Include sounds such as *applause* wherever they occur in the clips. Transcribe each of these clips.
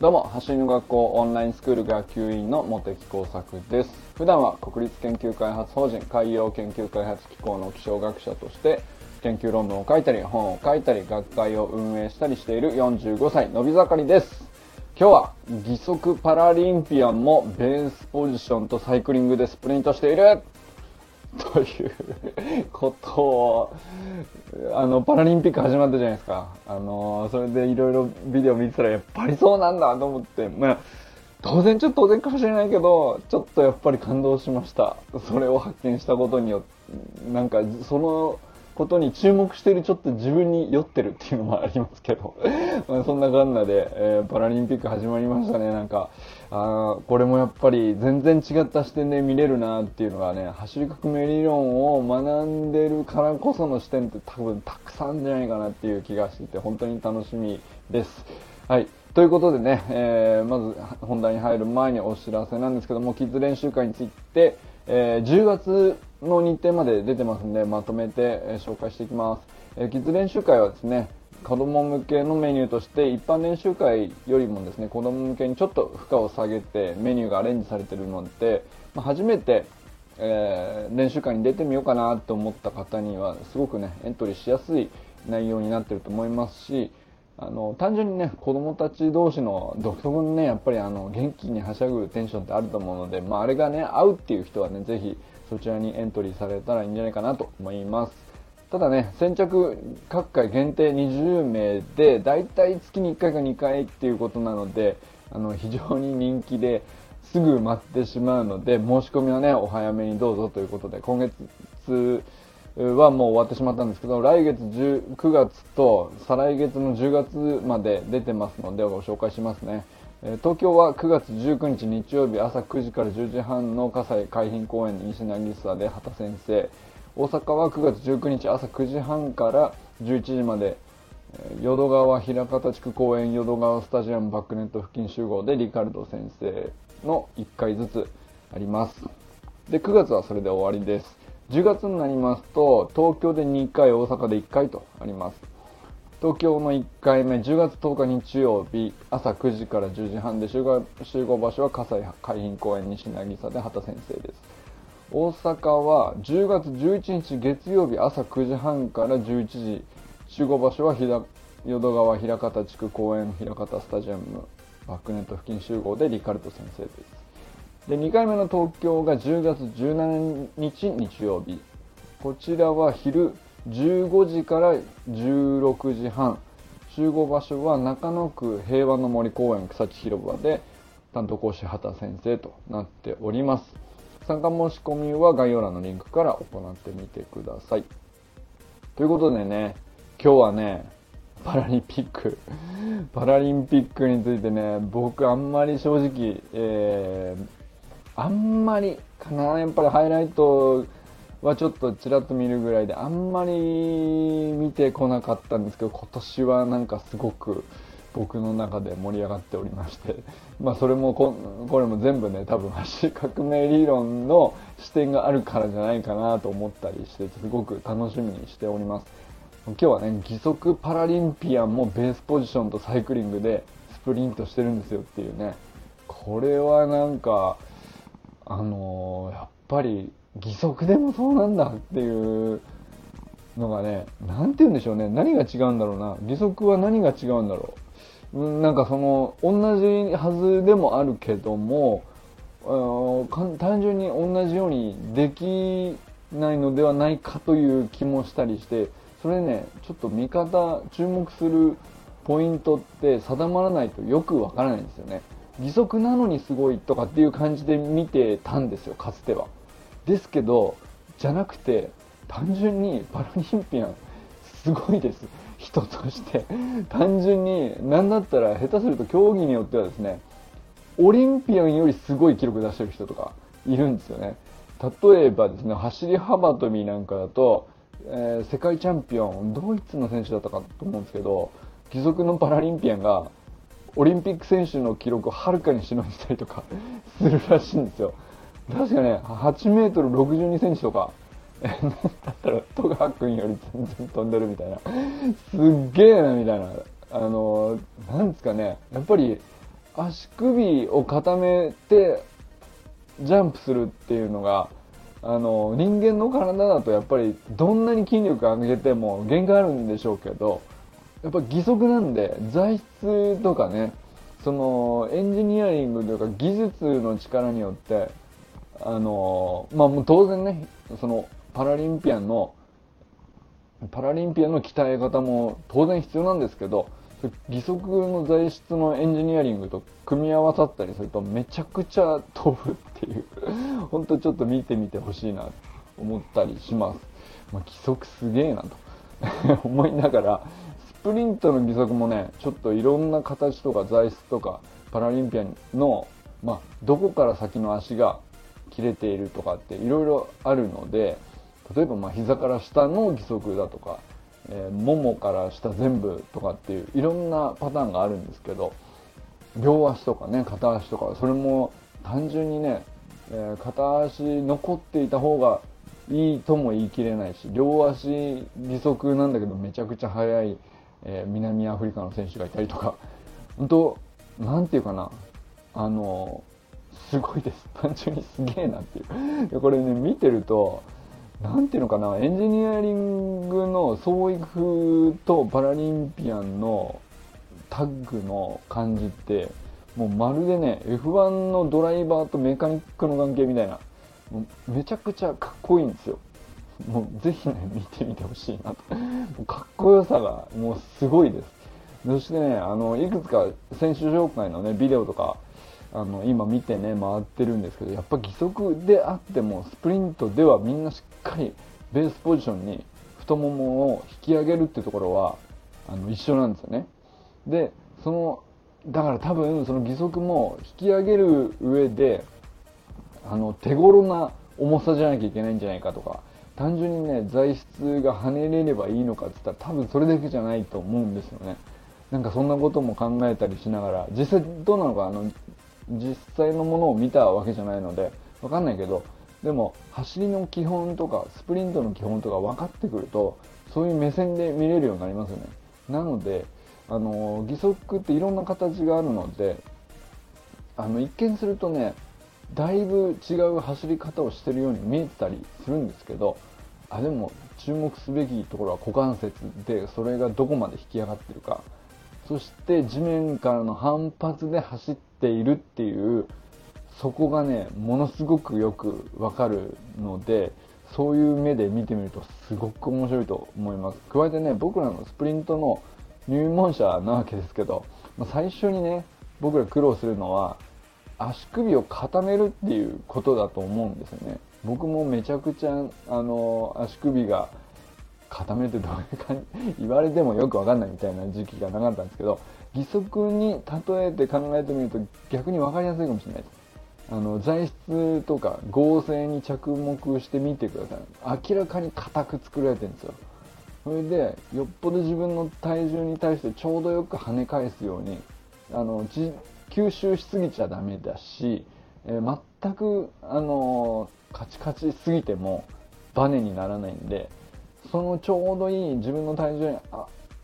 どうも、走りの学校オンラインスクール学級委員の茂木耕作です。普段は国立研究開発法人海洋研究開発機構の気象学者として、研究論文を書いたり、本を書いたり、学会を運営したりしている45歳、のび盛りです。今日は義足パラリンピアンもベースポジションとサイクリングでスプリントしているということを、あの、パラリンピック始まったじゃないですか。あの、それでいろいろビデオ見てたらやっぱりそうなんだと思って、まあ、当然ちょっと当然かもしれないけど、ちょっとやっぱり感動しました。それを発見したことによって、なんかそのことに注目してるちょっと自分に酔ってるっていうのもありますけど、*laughs* まあそんなかんなで、えーパラリンピック始まりましたね。なんか、あこれもやっぱり全然違った視点で見れるなっていうのがね、走り革命理論を学んでるからこその視点って多分たくさんじゃないかなっていう気がしてて、本当に楽しみです。はい。ということでね、えーまず本題に入る前にお知らせなんですけども、キッズ練習会について、えー10月の日程まで出てますんで、まとめて、え紹介していきます。えキッズ練習会はですね、子供向けのメニューとして、一般練習会よりもですね、子供向けにちょっと負荷を下げてメニューがアレンジされてるので、まあ初めて、えー練習会に出てみようかなと思った方には、すごくね、エントリーしやすい内容になってると思いますし、あの、単純にね、子供たち同士の独特のね、やっぱりあの、元気にはしゃぐテンションってあると思うので、まあ、あれがね、合うっていう人はね、ぜひそちらにエントリーされたらいいんじゃないかなと思います。ただね、先着各回限定20名で、だいたい月に1回か2回っていうことなので、あの、非常に人気で、すぐ埋まってしまうので、申し込みはね、お早めにどうぞということで、今月はもう終わってしまったんですけど、来月19月と再来月の10月まで出てますのでご紹介しますね。え東京は9月19日日曜日朝9時から10時半の葛西海浜公園西渚で畑先生。大阪は9月19日朝9時半から11時まで、え淀川平方地区公園淀川スタジアムバックネット付近集合でリカルド先生の1回ずつあります。で、9月はそれで終わりです。10月になりますと、東京で2回、大阪で1回とあります。東京の1回目、10月10日日曜日、朝9時から10時半で集合集合場所は葛西海浜公園西渚で畑先生です。大阪は10月11日月曜日朝9時半から11時、集合場所は淀川平方地区公園平方スタジアムバックネット付近集合でリカルト先生です。で2回目の東京が10月17日日曜日。こちらは昼15時から16時半。集合場所は中野区平和の森公園草地広場で担当講師畑先生となっております。参加申し込みは概要欄のリンクから行ってみてください。ということでね今日はねパラリンピック。*laughs* パラリンピックについてね僕あんまり正直、えーあんまりかなやっぱりハイライトはちょっとちらっと見るぐらいであんまり見てこなかったんですけど今年はなんかすごく僕の中で盛り上がっておりまして *laughs* まあそれもここれも全部ね多分走り革命理論の視点があるからじゃないかなと思ったりしてすごく楽しみにしております。今日はね義足パラリンピアンもベースポジションとサイクリングでスプリントしてるんですよっていうね。これはなんかあのーやっぱり義足でもそうなんだっていうのがね、なんて言うんでしょうね。何が違うんだろうな。義足は何が違うんだろう。うんなんかその、同じはずでもあるけども、あー単純に同じようにできないのではないかという気もしたりして、それね、ちょっと見方、注目するポイントって定まらないとよくわからないんですよね。義足なのにすごいとかっていう感じで見てたんですよ、かつては。ですけど、じゃなくて、単純にパラリンピアン、すごいです。人として。単純に、なんだったら下手すると競技によってはですね、オリンピアンよりすごい記録出してる人とかいるんですよね。例えばですね、走り幅跳びなんかだと、えー世界チャンピオン、ドイツの選手だったかと思うんですけど、義足のパラリンピアンが、オリンピック選手の記録をはるかにしのいたりとか *laughs* するらしいんですよ。確かね、8メートル62センチとか、え *laughs* だったら戸川君より全然飛んでるみたいな。すっげえな、みたいな。あの、なんですかね、やっぱり、足首を固めてジャンプするっていうのがあの人間の体だとやっぱりどんなに筋力上げても限界あるんでしょうけどやっぱ義足なんで材質とかねそのエンジニアリングというか技術の力によってあのまあもう当然ねそのパラリンピアンのパラリンピアンの鍛え方も当然必要なんですけど義足の材質のエンジニアリングと組み合わさったりするとめちゃくちゃ飛ぶっていう *laughs* 本当ちょっと見てみてほしいなと思ったりします、まあ、義足すげえなと *laughs* 思いながらプリントの義足もねちょっといろんな形とか材質とかパラリンピアンの、まあ、どこから先の足が切れているとかっていろいろあるので例えばまあ膝から下の義足だとかえー、ももから下全部とかっていういろんなパターンがあるんですけど両足とかね片足とかそれも単純にね、えー、片足残っていた方がいいとも言い切れないし両足義足なんだけどめちゃくちゃ速い、えー、南アフリカの選手がいたりとか。本当なんていうかな。あのすごいです。*laughs* 単純にすげえなっていう。これね見てるとなんていうのかな、エンジニアリングの創育とパラリンピアンのタッグの感じって、もうまるでね、F1 のドライバーとメカニックの関係みたいな、めちゃくちゃかっこいいんですよ。もうぜひね、見てみてほしいなと。かっこよさがもうすごいです。そしてね、あの、いくつか選手紹介のね、ビデオとかあの今見てね回ってるんですけどやっぱ義足であってもスプリントではみんなしっかりベースポジションに太ももを引き上げるっていうところはあの一緒なんですよねでそのだから多分その義足も引き上げる上であの手頃な重さじゃなきゃいけないんじゃないかとか単純にね材質が跳ねれればいいのかって言ったら多分それだけじゃないと思うんですよね。なんかそんなことも考えたりしながら実際どうなのかあの実際のものを見たわけじゃないのでわかんないけどでも走りの基本とかスプリントの基本とか分かってくるとそういう目線で見れるようになりますよね。なのであの義足っていろんな形があるのであの一見するとねだいぶ違う走り方をしてるように見えてたりするんですけどあでも注目すべきところは股関節でそれがどこまで引き上がってるか。そして地面からの反発で走っているっていうそこがねものすごくよくわかるのでそういう目で見てみるとすごく面白いと思います。加えてね僕らのスプリントの入門者なわけですけど、最初にね僕ら苦労するのは足首を固めるっていうことだと思うんですよね。僕もめちゃくちゃあの足首が固めてどういう感じ言われてもよくわかんないみたいな時期がなかったんですけど義足に例えて考えてみると逆に分かりやすいかもしれないです。あの材質とか合成に着目してみてください。明らかに硬く作られてるんですよ。それでよっぽど自分の体重に対してちょうどよく跳ね返すようにあの吸収しすぎちゃダメだし、えー、全くあのカチカチすぎてもバネにならないんでそのちょうどいい自分の体重に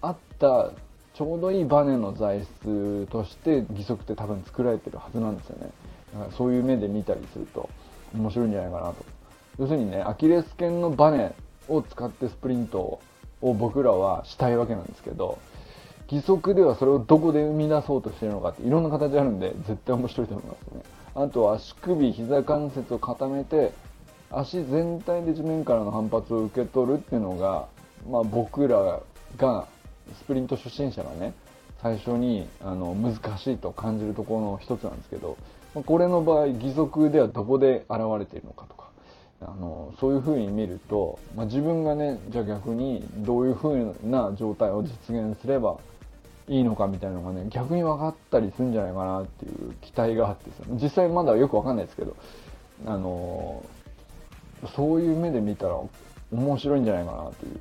合ったちょうどいいバネの材質として義足って多分作られてるはずなんですよね。だからそういう目で見たりすると面白いんじゃないかなと。要するにねアキレス腱のバネを使ってスプリントを僕らはしたいわけなんですけど義足ではそれをどこで生み出そうとしてるのかっていろんな形あるんで絶対面白いと思いますね。あとは足首膝関節を固めて足全体で地面からの反発を受け取るっていうのが、まあ、僕らがスプリント初心者がね最初にあの難しいと感じるところの一つなんですけどこれの場合義足ではどこで現れているのかとかあのそういうふうに見ると、まあ、自分がねじゃあ逆にどういうふうな状態を実現すればいいのかみたいなのがね逆に分かったりするんじゃないかなっていう期待があってさ実際まだよく分かんないですけどあのそういう目で見たら面白いんじゃないかなという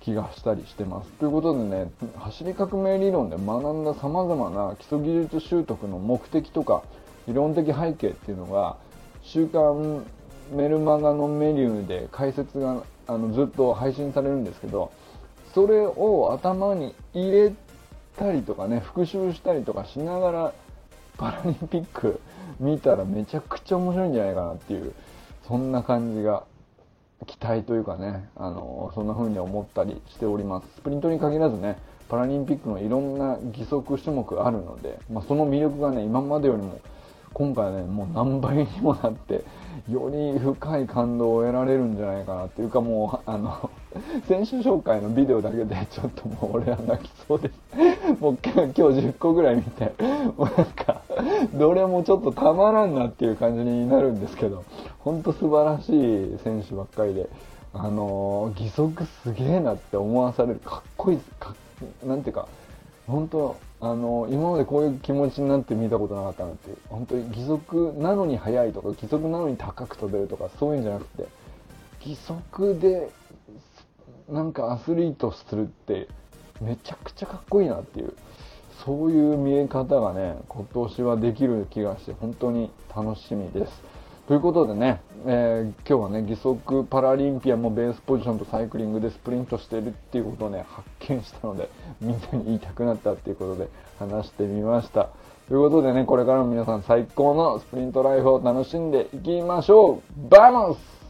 気がしたりしてます。ということでね、走り革命理論で学んだ様々な基礎技術習得の目的とか理論的背景っていうのが、週刊メルマガのメニューで解説があのずっと配信されるんですけど、それを頭に入れたりとかね、復習したりとかしながらパラリンピック見たらめちゃくちゃ面白いんじゃないかなっていう、そんな感じが、期待というかね、あの、そんな風に思ったりしております。スプリントに限らずね、パラリンピックのいろんな義足種目あるので、まあ、その魅力がね、今までよりも今回ね、もう何倍にもなって、より深い感動を得られるんじゃないかなっていうかもう、あの、*laughs* 選手紹介のビデオだけでちょっともう俺は泣きそうです。もう今日10個ぐらい見て、もうなんか、どれもちょっとたまらんなっていう感じになるんですけど、ほんと素晴らしい選手ばっかりで、あの義足すげえなって思わされる、かっこいい、かなんていうか、本当あの今までこういう気持ちになって見たことなかったなって本当に義足なのに速いとか義足なのに高く飛べるとかそういうんじゃなくて義足でなんかアスリートするってめちゃくちゃかっこいいなっていうそういう見え方がね今年はできる気がして本当に楽しみです。ということでね、えー、今日はね、義足パラリンピアンもベースポジションとサイクリングでスプリントしてるっていうことをね、発見したので、みんなに言いたくなったっていうことで話してみました。ということでね、これからも皆さん最高のスプリントライフを楽しんでいきましょう Vamos